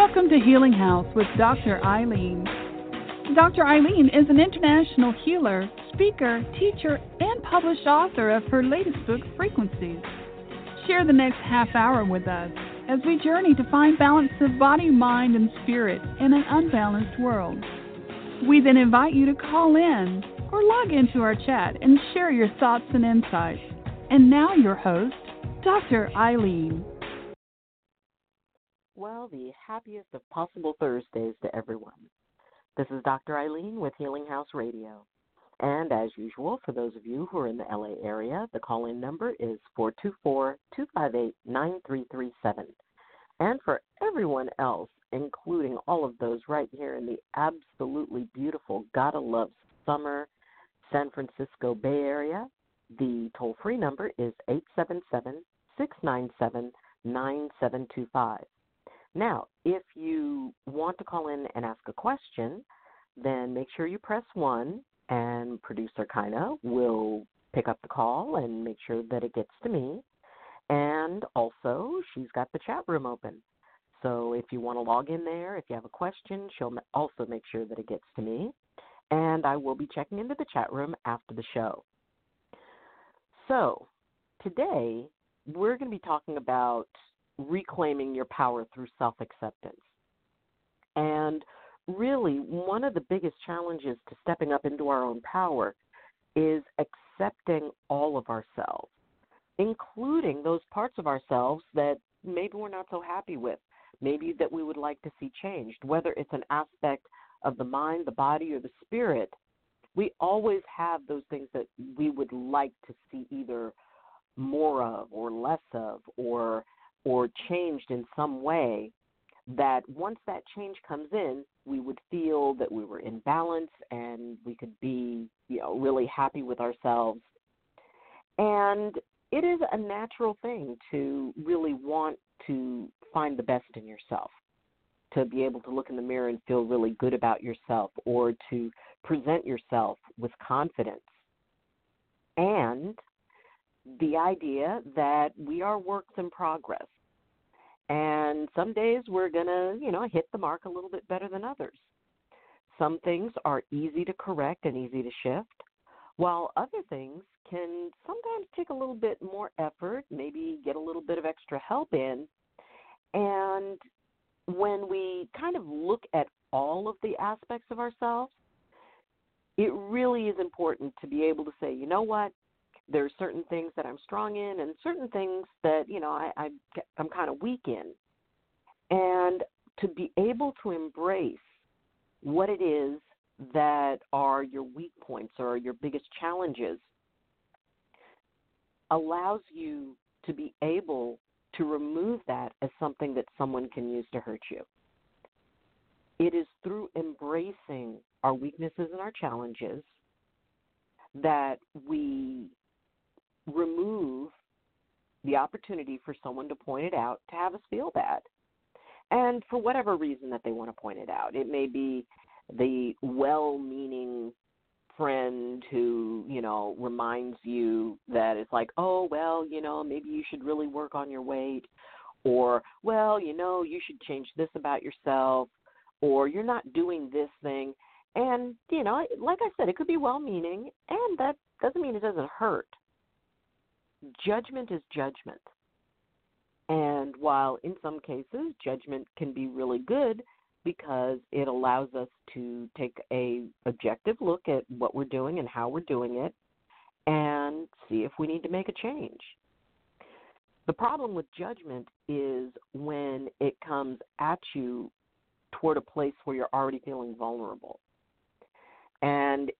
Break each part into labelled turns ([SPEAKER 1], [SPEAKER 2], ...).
[SPEAKER 1] Welcome to Healing House with Dr. Ayleen. Dr. Ayleen is an international healer, speaker, teacher, and published author of her latest book, Frequencies. Share the next half hour with us as we journey to find balance of body, mind, and spirit in an unbalanced world. We then invite you to call in or log into our chat and share your thoughts and insights. And now, your host, Dr. Ayleen.
[SPEAKER 2] Well, the happiest of possible Thursdays to everyone. This is Dr. Ayleen with Healing House Radio. And as usual, for those of you who are in the LA area, the call in number is 424 258 9337. And for everyone else, including all of those right here in the absolutely beautiful, gotta love summer San Francisco Bay Area, the toll free number is 877 697 9725. Now, if you want to call in and ask a question, then make sure you press 1 and producer Kina will pick up the call and make sure that it gets to me. And also, she's got the chat room open. So if you want to log in there, if you have a question, she'll also make sure that it gets to me. And I will be checking into the chat room after the show. So today, we're going to be talking about reclaiming your power through self acceptance. And really, one of the biggest challenges to stepping up into our own power is accepting all of ourselves, including those parts of ourselves that maybe we're not so happy with, maybe that we would like to see changed, whether it's an aspect of the mind, the body, or the spirit. We always have those things that we would like to see either more of or less of or or changed in some way that once that change comes in, we would feel that we were in balance and we could be, you know, really happy with ourselves. And it is a natural thing to really want to find the best in yourself, to be able to look in the mirror and feel really good about yourself, or to present yourself with confidence. And the idea that we are works in progress. And some days we're going to, you know, hit the mark a little bit better than others. Some things are easy to correct and easy to shift, while other things can sometimes take a little bit more effort, maybe get a little bit of extra help in. And when we kind of look at all of the aspects of ourselves, it really is important to be able to say, you know what, there's certain things that I'm strong in and certain things that you know I, I I'm kind of weak in, and to be able to embrace what it is that are your weak points or your biggest challenges allows you to be able to remove that as something that someone can use to hurt you. It is through embracing our weaknesses and our challenges that we remove the opportunity for someone to point it out to have us feel bad. And for whatever reason that they want to point it out, it may be the well meaning friend who, you know, reminds you that it's like, oh, well, you know, maybe you should really work on your weight, or, well, you know, you should change this about yourself, or you're not doing this thing. And, you know, like I said, it could be well meaning, and that doesn't mean it doesn't hurt judgment is judgment. And while in some cases judgment can be really good because it allows us to take a objective look at what we're doing and how we're doing it and see if we need to make a change. The problem with judgment is when it comes at you toward a place where you're already feeling vulnerable. And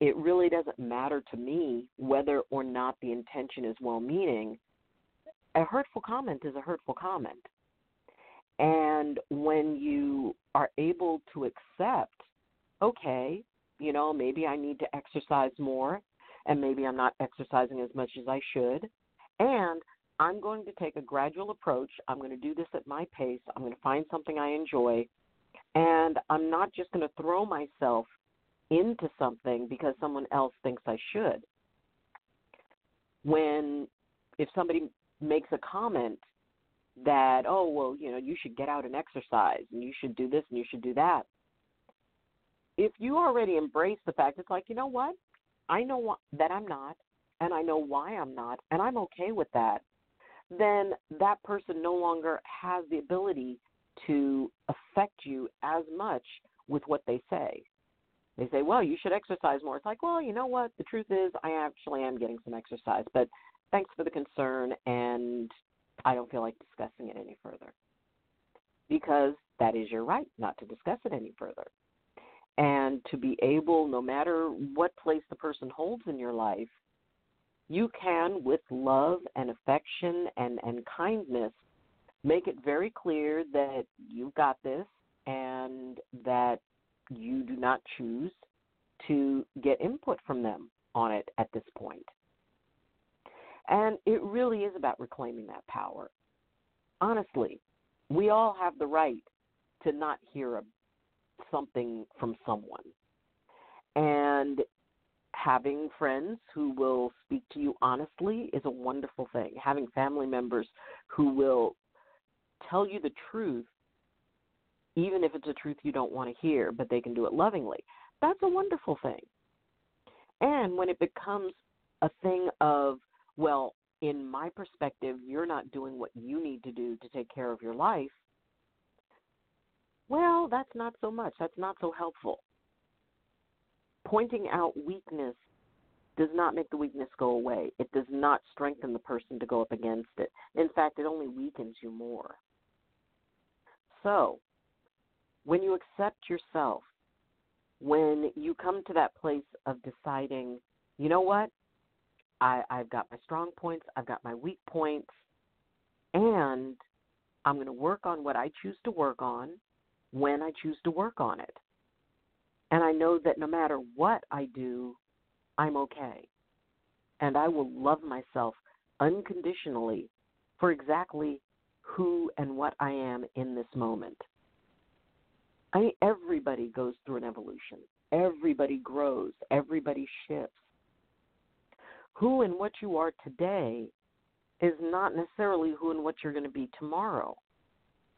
[SPEAKER 2] it really doesn't matter to me whether or not the intention is well meaning. A hurtful comment is a hurtful comment. And when you are able to accept, okay, you know, maybe I need to exercise more, and maybe I'm not exercising as much as I should, and I'm going to take a gradual approach. I'm going to do this at my pace. I'm going to find something I enjoy, and I'm not just going to throw myself into something because someone else thinks I should. When if somebody makes a comment that, oh, well, you know, you should get out and exercise and you should do this and you should do that. If you already embrace the fact, it's like, you know what? I know what, that I'm not, and I know why I'm not, and I'm okay with that, then that person no longer has the ability to affect you as much with what they say. They say, well, you should exercise more. It's like, well, you know what? The truth is, I actually am getting some exercise, but thanks for the concern, and I don't feel like discussing it any further. Because that is your right not to discuss it any further. And to be able, no matter what place the person holds in your life, you can, with love and affection and, and kindness, make it very clear that you've got this and that you do not choose to get input from them on it at this point. And it really is about reclaiming that power. Honestly, we all have the right to not hear a, something from someone. And having friends who will speak to you honestly is a wonderful thing. Having family members who will tell you the truth, even if it's a truth you don't want to hear, but they can do it lovingly, that's a wonderful thing. And when it becomes a thing of, well, in my perspective, you're not doing what you need to do to take care of your life, well, that's not so much. That's not so helpful. Pointing out weakness does not make the weakness go away. It does not strengthen the person to go up against it. In fact, it only weakens you more. So, when you accept yourself, when you come to that place of deciding, you know what, I, I've got my strong points, I've got my weak points, and I'm going to work on what I choose to work on when I choose to work on it. And I know that no matter what I do, I'm okay. And I will love myself unconditionally for exactly who and what I am in this moment. I mean, everybody goes through an evolution. Everybody grows. Everybody shifts. Who and what you are today is not necessarily who and what you're going to be tomorrow.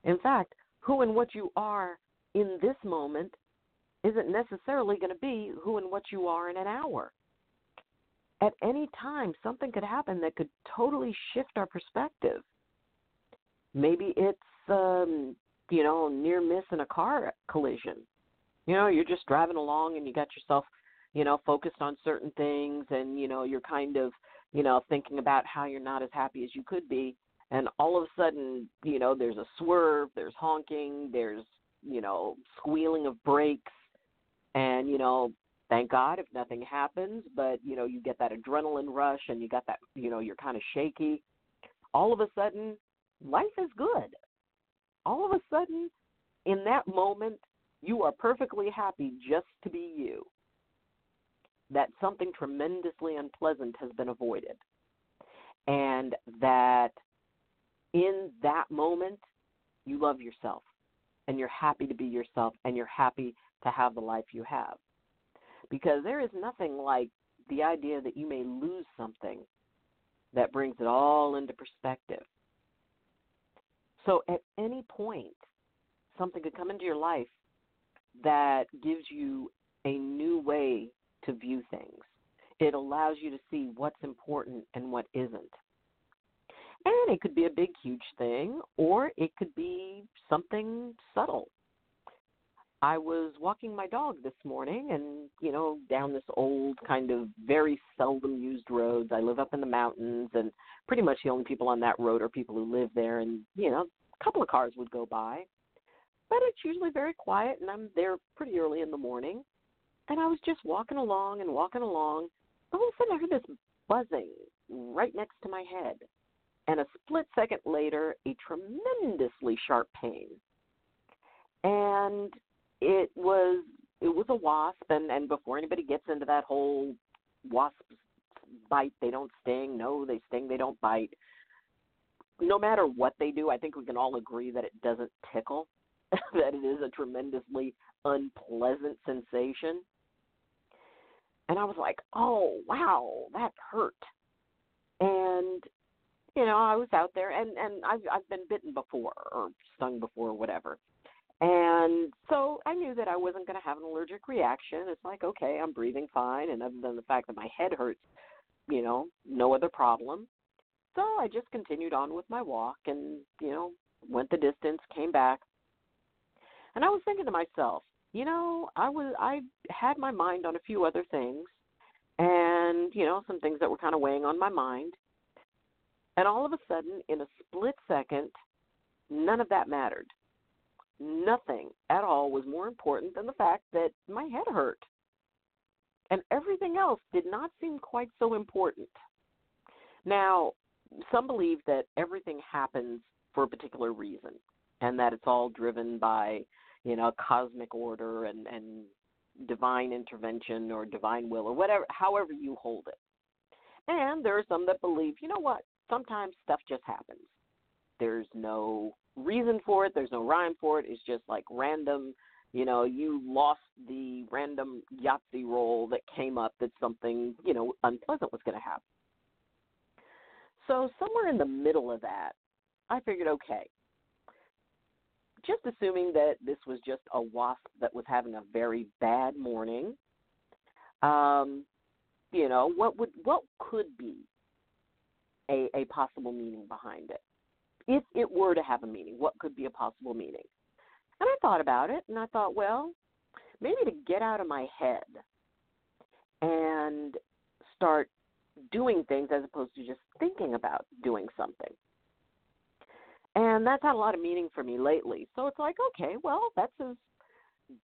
[SPEAKER 2] In fact, who and what you are in this moment isn't necessarily going to be who and what you are in an hour. At any time, something could happen that could totally shift our perspective. Maybe it's um, you know near miss in a car collision. You know, you're just driving along and you got yourself, you know, focused on certain things, and you know you're kind of, you know, thinking about how you're not as happy as you could be, and all of a sudden, you know, there's a swerve, there's honking, there's you know squealing of brakes, and you know thank God if nothing happens, but you know, you get that adrenaline rush and you got that, you know, you're kind of shaky. All of a sudden, life is good. All of a sudden, in that moment, you are perfectly happy just to be you. That something tremendously unpleasant has been avoided. And that in that moment, you love yourself and you're happy to be yourself and you're happy to have the life you have because there is nothing like the idea that you may lose something that brings it all into perspective. So at any point, something could come into your life that gives you a new way to view things. It allows you to see what's important and what isn't. And it could be a big, huge thing, or it could be something subtle. I was walking my dog this morning and, you know, down this old kind of very seldom used roads. I live up in the mountains and pretty much the only people on that road are people who live there and, you know, a couple of cars would go by. But it's usually very quiet and I'm there pretty early in the morning. And I was just walking along and walking along. All of a sudden I heard this buzzing right next to my head. And a split second later, a tremendously sharp pain. And it was it was a wasp and and before anybody gets into that whole wasp bite they don't sting no they sting they don't bite no matter what they do i think we can all agree that it doesn't tickle that it is a tremendously unpleasant sensation and i was like oh wow that hurt and you know, I was out there and and I've I've been bitten before or stung before or whatever. And so I knew that I wasn't going to have an allergic reaction. It's like, okay, I'm breathing fine and other than the fact that my head hurts, you know, no other problem. So I just continued on with my walk and, you know, went the distance, came back. And I was thinking to myself, you know, I was I had my mind on a few other things and, you know, some things that were kind of weighing on my mind. And all of a sudden, in a split second, none of that mattered. Nothing at all was more important than the fact that my head hurt. And everything else did not seem quite so important. Now, some believe that everything happens for a particular reason and that it's all driven by, you know, cosmic order and, and divine intervention or divine will or whatever, however you hold it. And there are some that believe, you know what, sometimes stuff just happens. There's no reason for it, there's no rhyme for it. It's just like random, you know, you lost the random Yahtzee roll that came up that something, you know, unpleasant was going to happen. So, somewhere in the middle of that, I figured, okay, just assuming that this was just a wasp that was having a very bad morning, um, you know, what would what could be a, a possible meaning behind it. If it were to have a meaning, what could be a possible meaning? And I thought about it and I thought, well, maybe to get out of my head and start doing things as opposed to just thinking about doing something. And that's had a lot of meaning for me lately. So it's like, okay, well, that's as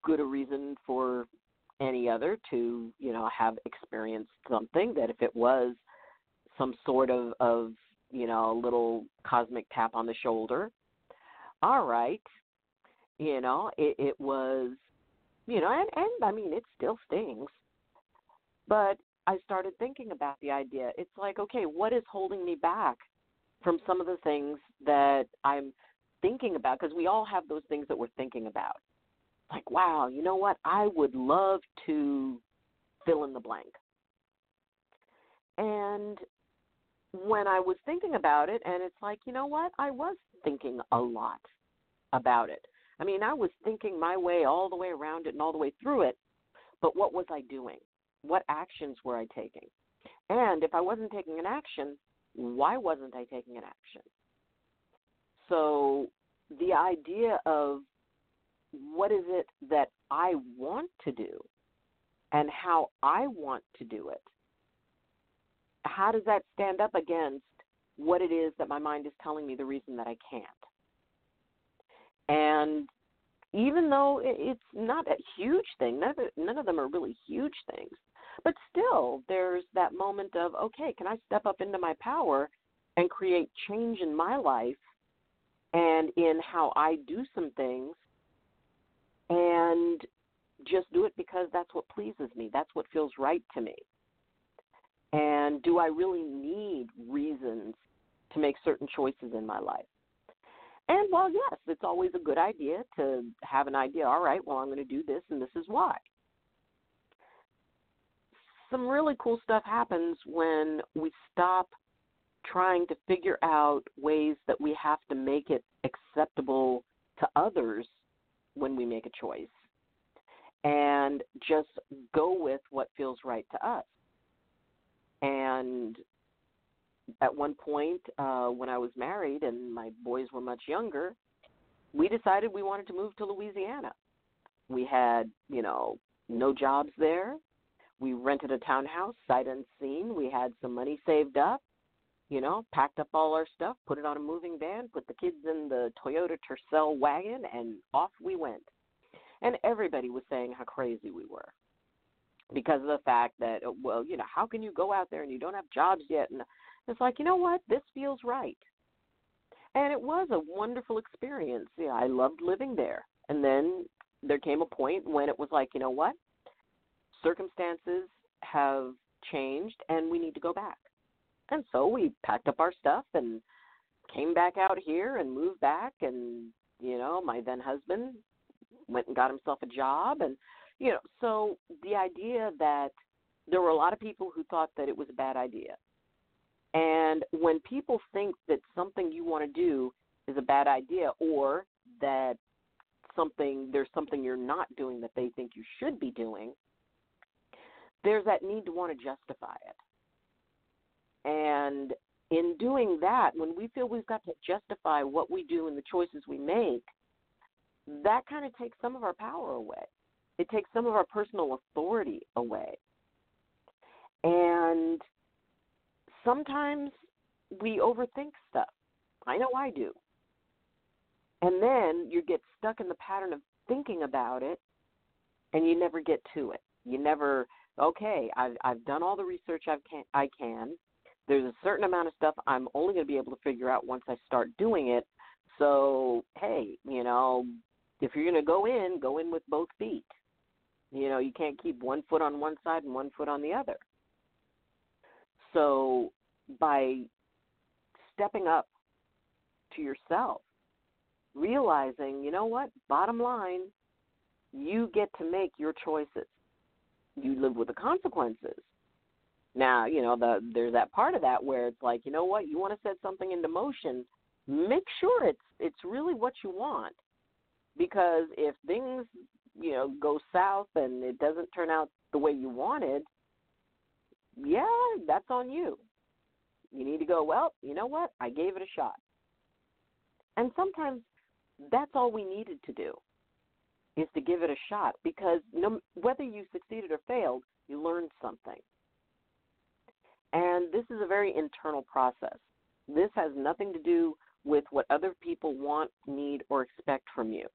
[SPEAKER 2] good a reason for any other to, you know, have experienced something that if it was some sort of of you know a little cosmic tap on the shoulder all right you know it it was you know and and i mean it still stings but i started thinking about the idea it's like okay what is holding me back from some of the things that i'm thinking about because we all have those things that we're thinking about like wow you know what i would love to fill in the blank and when I was thinking about it, and it's like, you know what? I was thinking a lot about it. I mean, I was thinking my way all the way around it and all the way through it, but what was I doing? What actions were I taking? And if I wasn't taking an action, why wasn't I taking an action? So the idea of what is it that I want to do and how I want to do it how does that stand up against what it is that my mind is telling me the reason that I can't? And even though it's not a huge thing, none of, it, none of them are really huge things, but still there's that moment of, okay, can I step up into my power and create change in my life and in how I do some things and just do it because that's what pleases me, that's what feels right to me. And do I really need reasons to make certain choices in my life? And while yes, it's always a good idea to have an idea, all right, well, I'm going to do this and this is why. Some really cool stuff happens when we stop trying to figure out ways that we have to make it acceptable to others when we make a choice and just go with what feels right to us. And at one point, uh, when I was married and my boys were much younger, we decided we wanted to move to Louisiana. We had, you know, no jobs there. We rented a townhouse, sight unseen. We had some money saved up, you know, packed up all our stuff, put it on a moving van, put the kids in the Toyota Tercel wagon, and off we went. And everybody was saying how crazy we were because of the fact that well you know how can you go out there and you don't have jobs yet? And it's like you know what? This feels right. And it was a wonderful experience. Yeah i loved living there. And then there came a point when it was like you know what circumstances have changed and we need to go back and so we packed up our stuff and came back out here and moved back and you know my then husband went and got himself a job and you know, so the idea that there were a lot of people who thought that it was a bad idea. And when people think that something you want to do is a bad idea or that something there's something you're not doing that they think you should be doing, there's that need to want to justify it. And in doing that, when we feel we've got to justify what we do and the choices we make, that kind of takes some of our power away. It takes some of our personal authority away. And sometimes we overthink stuff. I know I do. And then you get stuck in the pattern of thinking about it and you never get to it. You never okay, I've I've done all the research I can I can. There's a certain amount of stuff I'm only going to be able to figure out once I start doing it. So, hey, you know, if you're going to go in, go in with both feet. You know, you can't keep one foot on one side and one foot on the other. So, by stepping up to yourself, realizing, you know what, bottom line, you get to make your choices. You live with the consequences. Now, you know, the there's that part of that where it's like, you know what, you want to set something into motion, make sure it's it's really what you want. Because if things, you know, go south and it doesn't turn out the way you wanted, yeah, that's on you. You need to go, well, you know what? I gave it a shot. And sometimes that's all we needed to do is to give it a shot because no, whether you succeeded or failed, you learned something. And this is a very internal process. This has nothing to do with what other people want, need, or expect from you.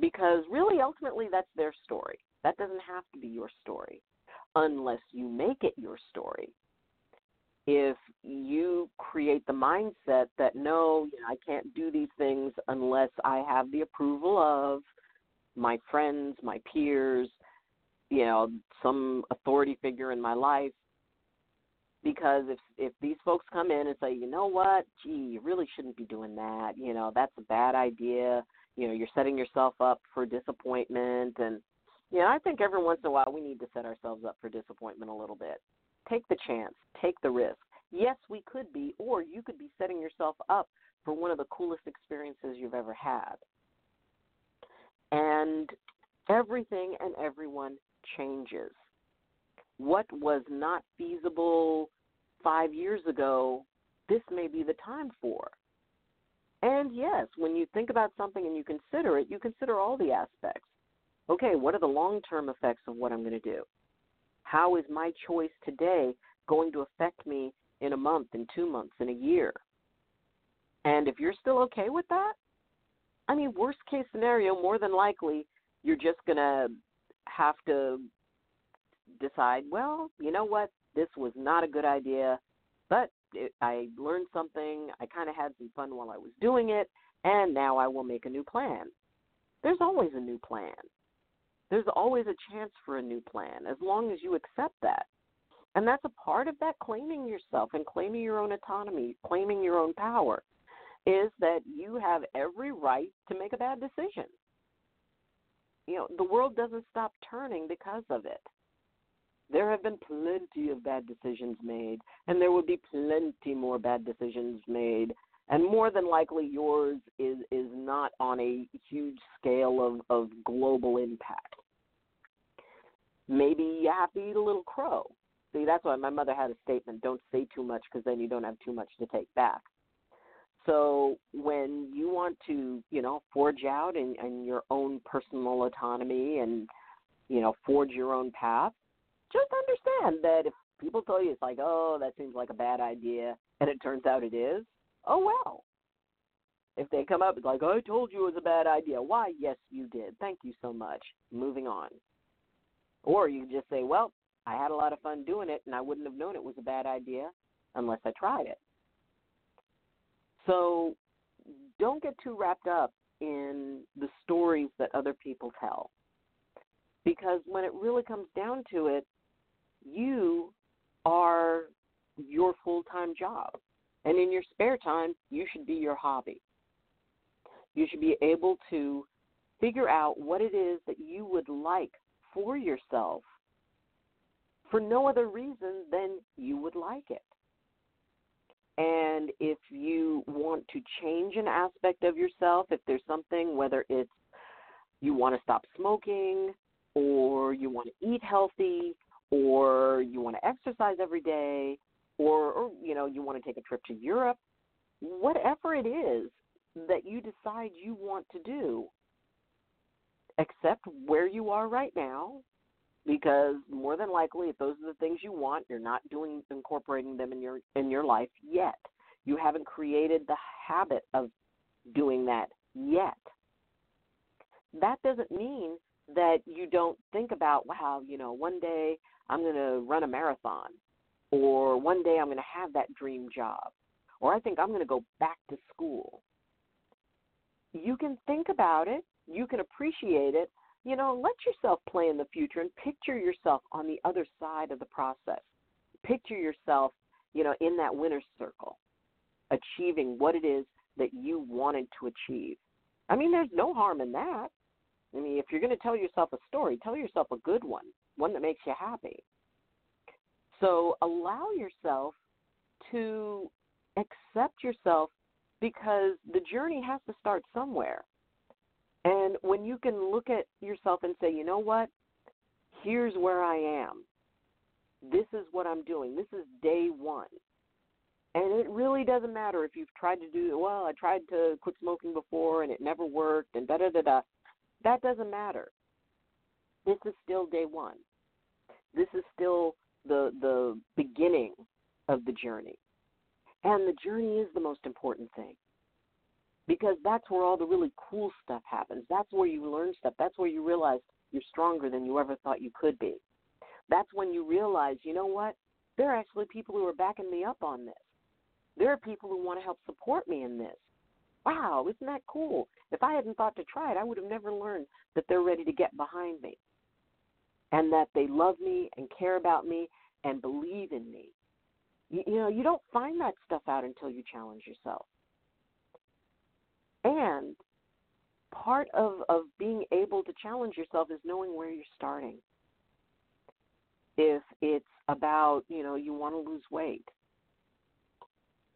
[SPEAKER 2] Because really, ultimately, that's their story. That doesn't have to be your story unless you make it your story. If you create the mindset that no, I can't do these things unless I have the approval of my friends, my peers, you know, some authority figure in my life, because if if these folks come in and say, you know what, gee, you really shouldn't be doing that. You know, that's a bad idea. You know, you're setting yourself up for disappointment, and you know, I think every once in a while we need to set ourselves up for disappointment a little bit. Take the chance, take the risk. Yes, we could be, or you could be setting yourself up for one of the coolest experiences you've ever had. And everything and everyone changes what was not feasible five years ago, this may be the time for. And yes, when you think about something and you consider it, you consider all the aspects. Okay, what are the long term effects of what I'm going to do? How is my choice today going to affect me in a month, in two months, in a year? And if you're still okay with that, I mean, worst case scenario, more than likely, you're just going to have to decide, well, you know what, this was not a good idea, but it, I learned something. I kind of had some fun while I was doing it, and now I will make a new plan. There's always a new plan. There's always a chance for a new plan as long as you accept that. And that's a part of that claiming yourself and claiming your own autonomy, claiming your own power, is that you have every right to make a bad decision. You know, the world doesn't stop turning because of it. There have been plenty of bad decisions made, and there will be plenty more bad decisions made. And more than likely, yours is is not on a huge scale of, of global impact. Maybe you have to eat a little crow. See, that's why my mother had a statement: "Don't say too much, because then you don't have too much to take back." So when you want to, you know, forge out in, in your own personal autonomy and, you know, forge your own path, just understand that if people tell you it's like, oh, that seems like a bad idea, and it turns out it is, oh well. If they come up, it's like, I told you it was a bad idea. Why? Yes, you did. Thank you so much. Moving on. Or you just say, well, I had a lot of fun doing it, and I wouldn't have known it was a bad idea unless I tried it. So don't get too wrapped up in the stories that other people tell. Because when it really comes down to it, you are your full time job. And in your spare time, you should be your hobby. You should be able to figure out what it is that you would like for yourself for no other reason than you would like it. And if you want to change an aspect of yourself, if there's something, whether it's you want to stop smoking, or you want to eat healthy, or you want to exercise every day, or, or you know you want to take a trip to Europe, whatever it is that you decide you want to do, accept where you are right now because more than likely if those are the things you want you're not doing incorporating them in your in your life yet. You haven't created the habit of doing that yet. That doesn't mean that you don't think about wow you know one day i'm going to run a marathon or one day i'm going to have that dream job or i think i'm going to go back to school. You can think about it you can appreciate it you know, let yourself play in the future and picture yourself on the other side of the process. Picture yourself, you know, in that winner's circle, achieving what it is that you wanted to achieve. I mean, there's no harm in that. I mean, if you're going to tell yourself a story, tell yourself a good one, one that makes you happy. So allow yourself to accept yourself because the journey has to start somewhere. And when you can look at yourself and say, you know what? Here's where I am. This is what I'm doing. This is day one. And it really doesn't matter if you've tried to do, well, I tried to quit smoking before and it never worked and da da da da. That doesn't matter. This is still day one. This is still the the beginning of the journey. And the journey is the most important thing because that's where all the really cool stuff happens. That's where you learn stuff. That's where you realize you're stronger than you ever thought you could be. That's when you realize, you know what? There are actually people who are backing me up on this. There are people who want to help support me in this. Wow, isn't that cool? If I hadn't thought to try it, I would have never learned that they're ready to get behind me and that they love me and care about me and believe in me. You, you know, you don't find that stuff out until you challenge yourself. And part of, of being able to challenge yourself is knowing where you're starting. If it's about, you know, you want to lose weight,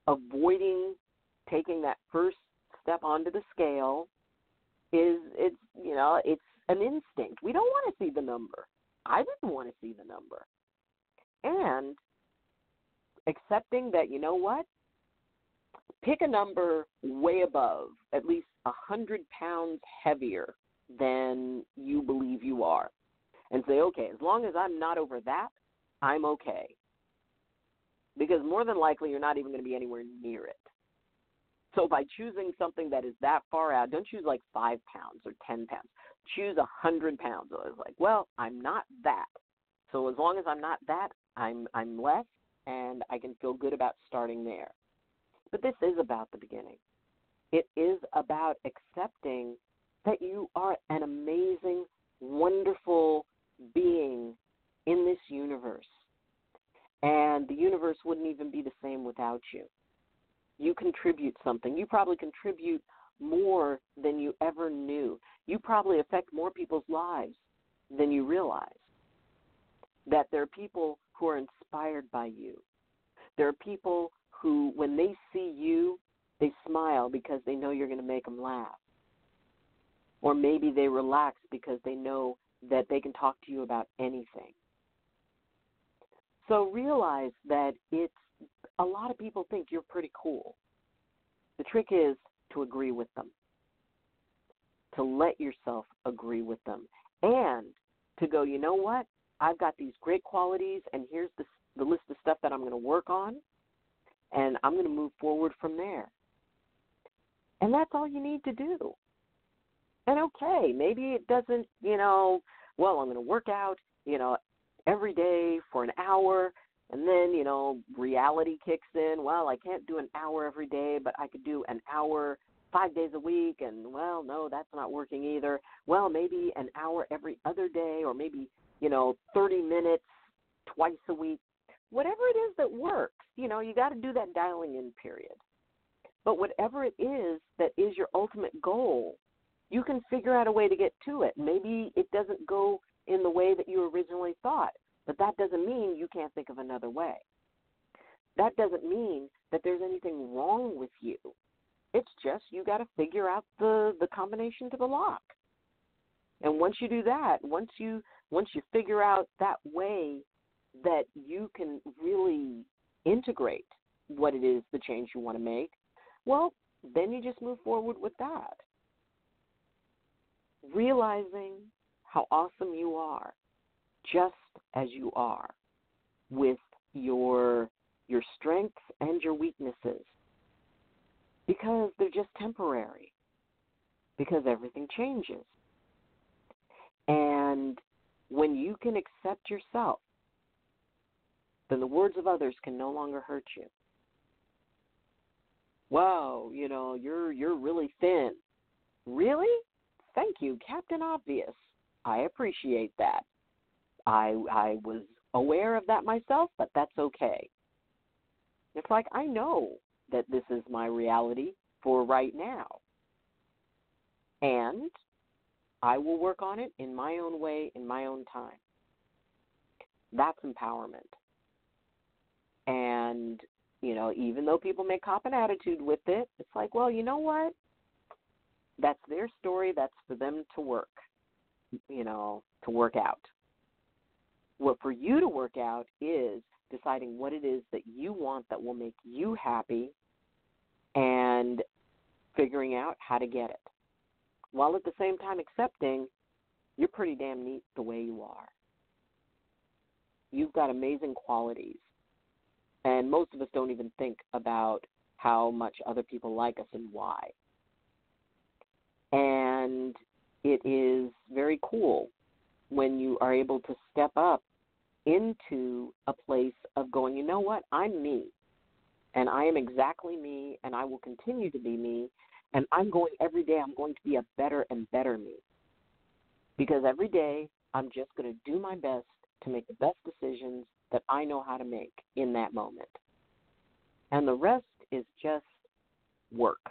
[SPEAKER 2] avoiding taking that first step onto the scale is it's you know it's an instinct. We don't want to see the number. I didn't want to see the number. And accepting that you know what pick a number way above, at least a hundred pounds heavier than you believe you are, and say, okay, as long as I'm not over that, I'm okay. Because more than likely, you're not even going to be anywhere near it. So by choosing something that is that far out, don't choose like five pounds or ten pounds. Choose a hundred pounds. So it's like, well, I'm not that. So as long as I'm not that, I'm I'm less, and I can feel good about starting there. But this is about the beginning. It is about accepting that you are an amazing, wonderful being in this universe. And the universe wouldn't even be the same without you. You contribute something. You probably contribute more than you ever knew. You probably affect more people's lives than you realize. That there are people who are inspired by you. There are people who, when they see you, they smile because they know you're going to make them laugh. Or maybe they relax because they know that they can talk to you about anything. So realize that it's a lot of people think you're pretty cool. The trick is to agree with them, to let yourself agree with them, and to go, you know what? I've got these great qualities, and here's the, the list of stuff that I'm going to work on and I'm going to move forward from there. And that's all you need to do. And okay, maybe it doesn't, you know, well, I'm going to work out, you know, every day for an hour and then, you know, reality kicks in. Well, I can't do an hour every day, but I could do an hour five days a week and well, no, that's not working either. Well, maybe an hour every other day or maybe, you know, 30 minutes twice a week whatever it is that works, you know, you got to do that dialing in period. But whatever it is that is your ultimate goal, you can figure out a way to get to it. Maybe it doesn't go in the way that you originally thought, but that doesn't mean you can't think of another way. That doesn't mean that there's anything wrong with you. It's just you got to figure out the the combination to the lock. And once you do that, once you once you figure out that way that you can really integrate what it is the change you want to make, well, then you just move forward with that. Realizing how awesome you are just as you are with your your strengths and your weaknesses because they're just temporary because everything changes and when you can accept yourself then the words of others can no longer hurt you wow you know you're you're really thin really thank you captain obvious i appreciate that I I was aware of that myself, but that's okay. It's like I know that this is my reality for right now. And I will work on it in my own way, in my own time. That's empowerment. And, you know, even though people may cop an attitude with it, it's like, well, you know what? That's their story. That's for them to work, you know, to work out. What for you to work out is deciding what it is that you want that will make you happy and figuring out how to get it. While at the same time accepting you're pretty damn neat the way you are. You've got amazing qualities. And most of us don't even think about how much other people like us and why. And it is very cool when you are able to step up into a place of going, you know what, I'm me. And I am exactly me, and I will continue to be me. And I'm going every day, I'm going to be a better and better me. Because every day, I'm just going to do my best to make the best decisions that I know how to make in that moment. And the rest is just work.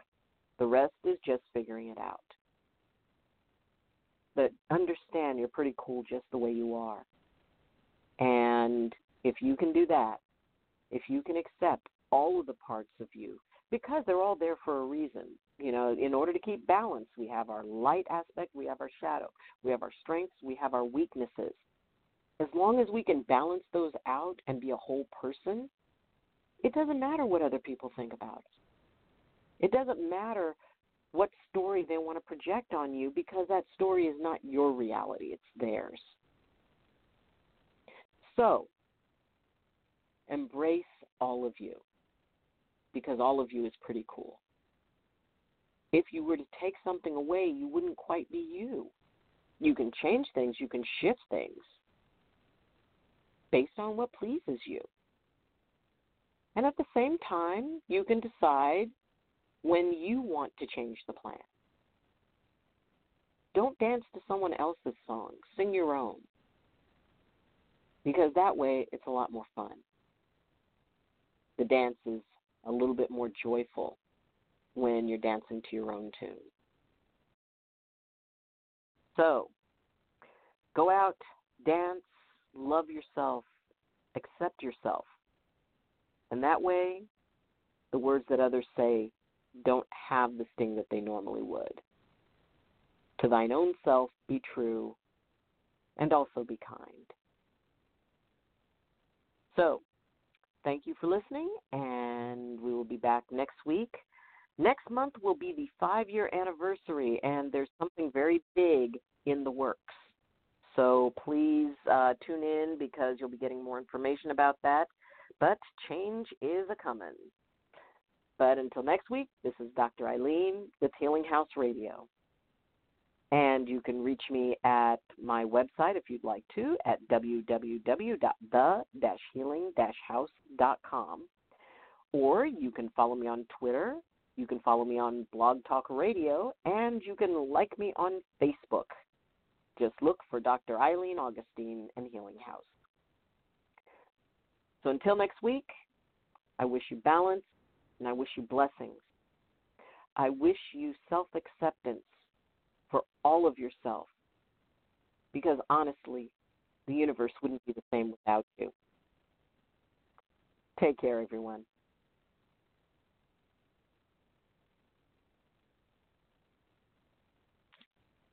[SPEAKER 2] The rest is just figuring it out. But understand you're pretty cool just the way you are. And if you can do that, if you can accept all of the parts of you, because they're all there for a reason. You know, in order to keep balance, we have our light aspect, we have our shadow, we have our strengths, we have our weaknesses. As long as we can balance those out and be a whole person, it doesn't matter what other people think about us. It doesn't matter what story they want to project on you because that story is not your reality, it's theirs. So, embrace all of you because all of you is pretty cool. If you were to take something away, you wouldn't quite be you. You can change things, you can shift things based on what pleases you. And at the same time, you can decide when you want to change the plan. Don't dance to someone else's song, sing your own because that way it's a lot more fun. The dance is a little bit more joyful when you're dancing to your own tune. So, go out, dance, love yourself, accept yourself. And that way, the words that others say don't have the sting that they normally would. To thine own self be true, and also be kind. So, thank you for listening, and we will be back next week. Next month will be the five year anniversary, and there's something very big in the works. So please uh, tune in because you'll be getting more information about that. But change is a coming. But until next week, this is Dr. Ayleen with Healing House Radio. And you can reach me at my website if you'd like to at www.the-healing-house.com. Or you can follow me on Twitter, you can follow me on Blog Talk Radio, and you can like me on Facebook. Just look for Dr. Ayleen Augustine and Healing House. So until next week, I wish you balance and I wish you blessings. I wish you self acceptance for all of yourself. Because honestly, the universe wouldn't be the same without you. Take care, everyone.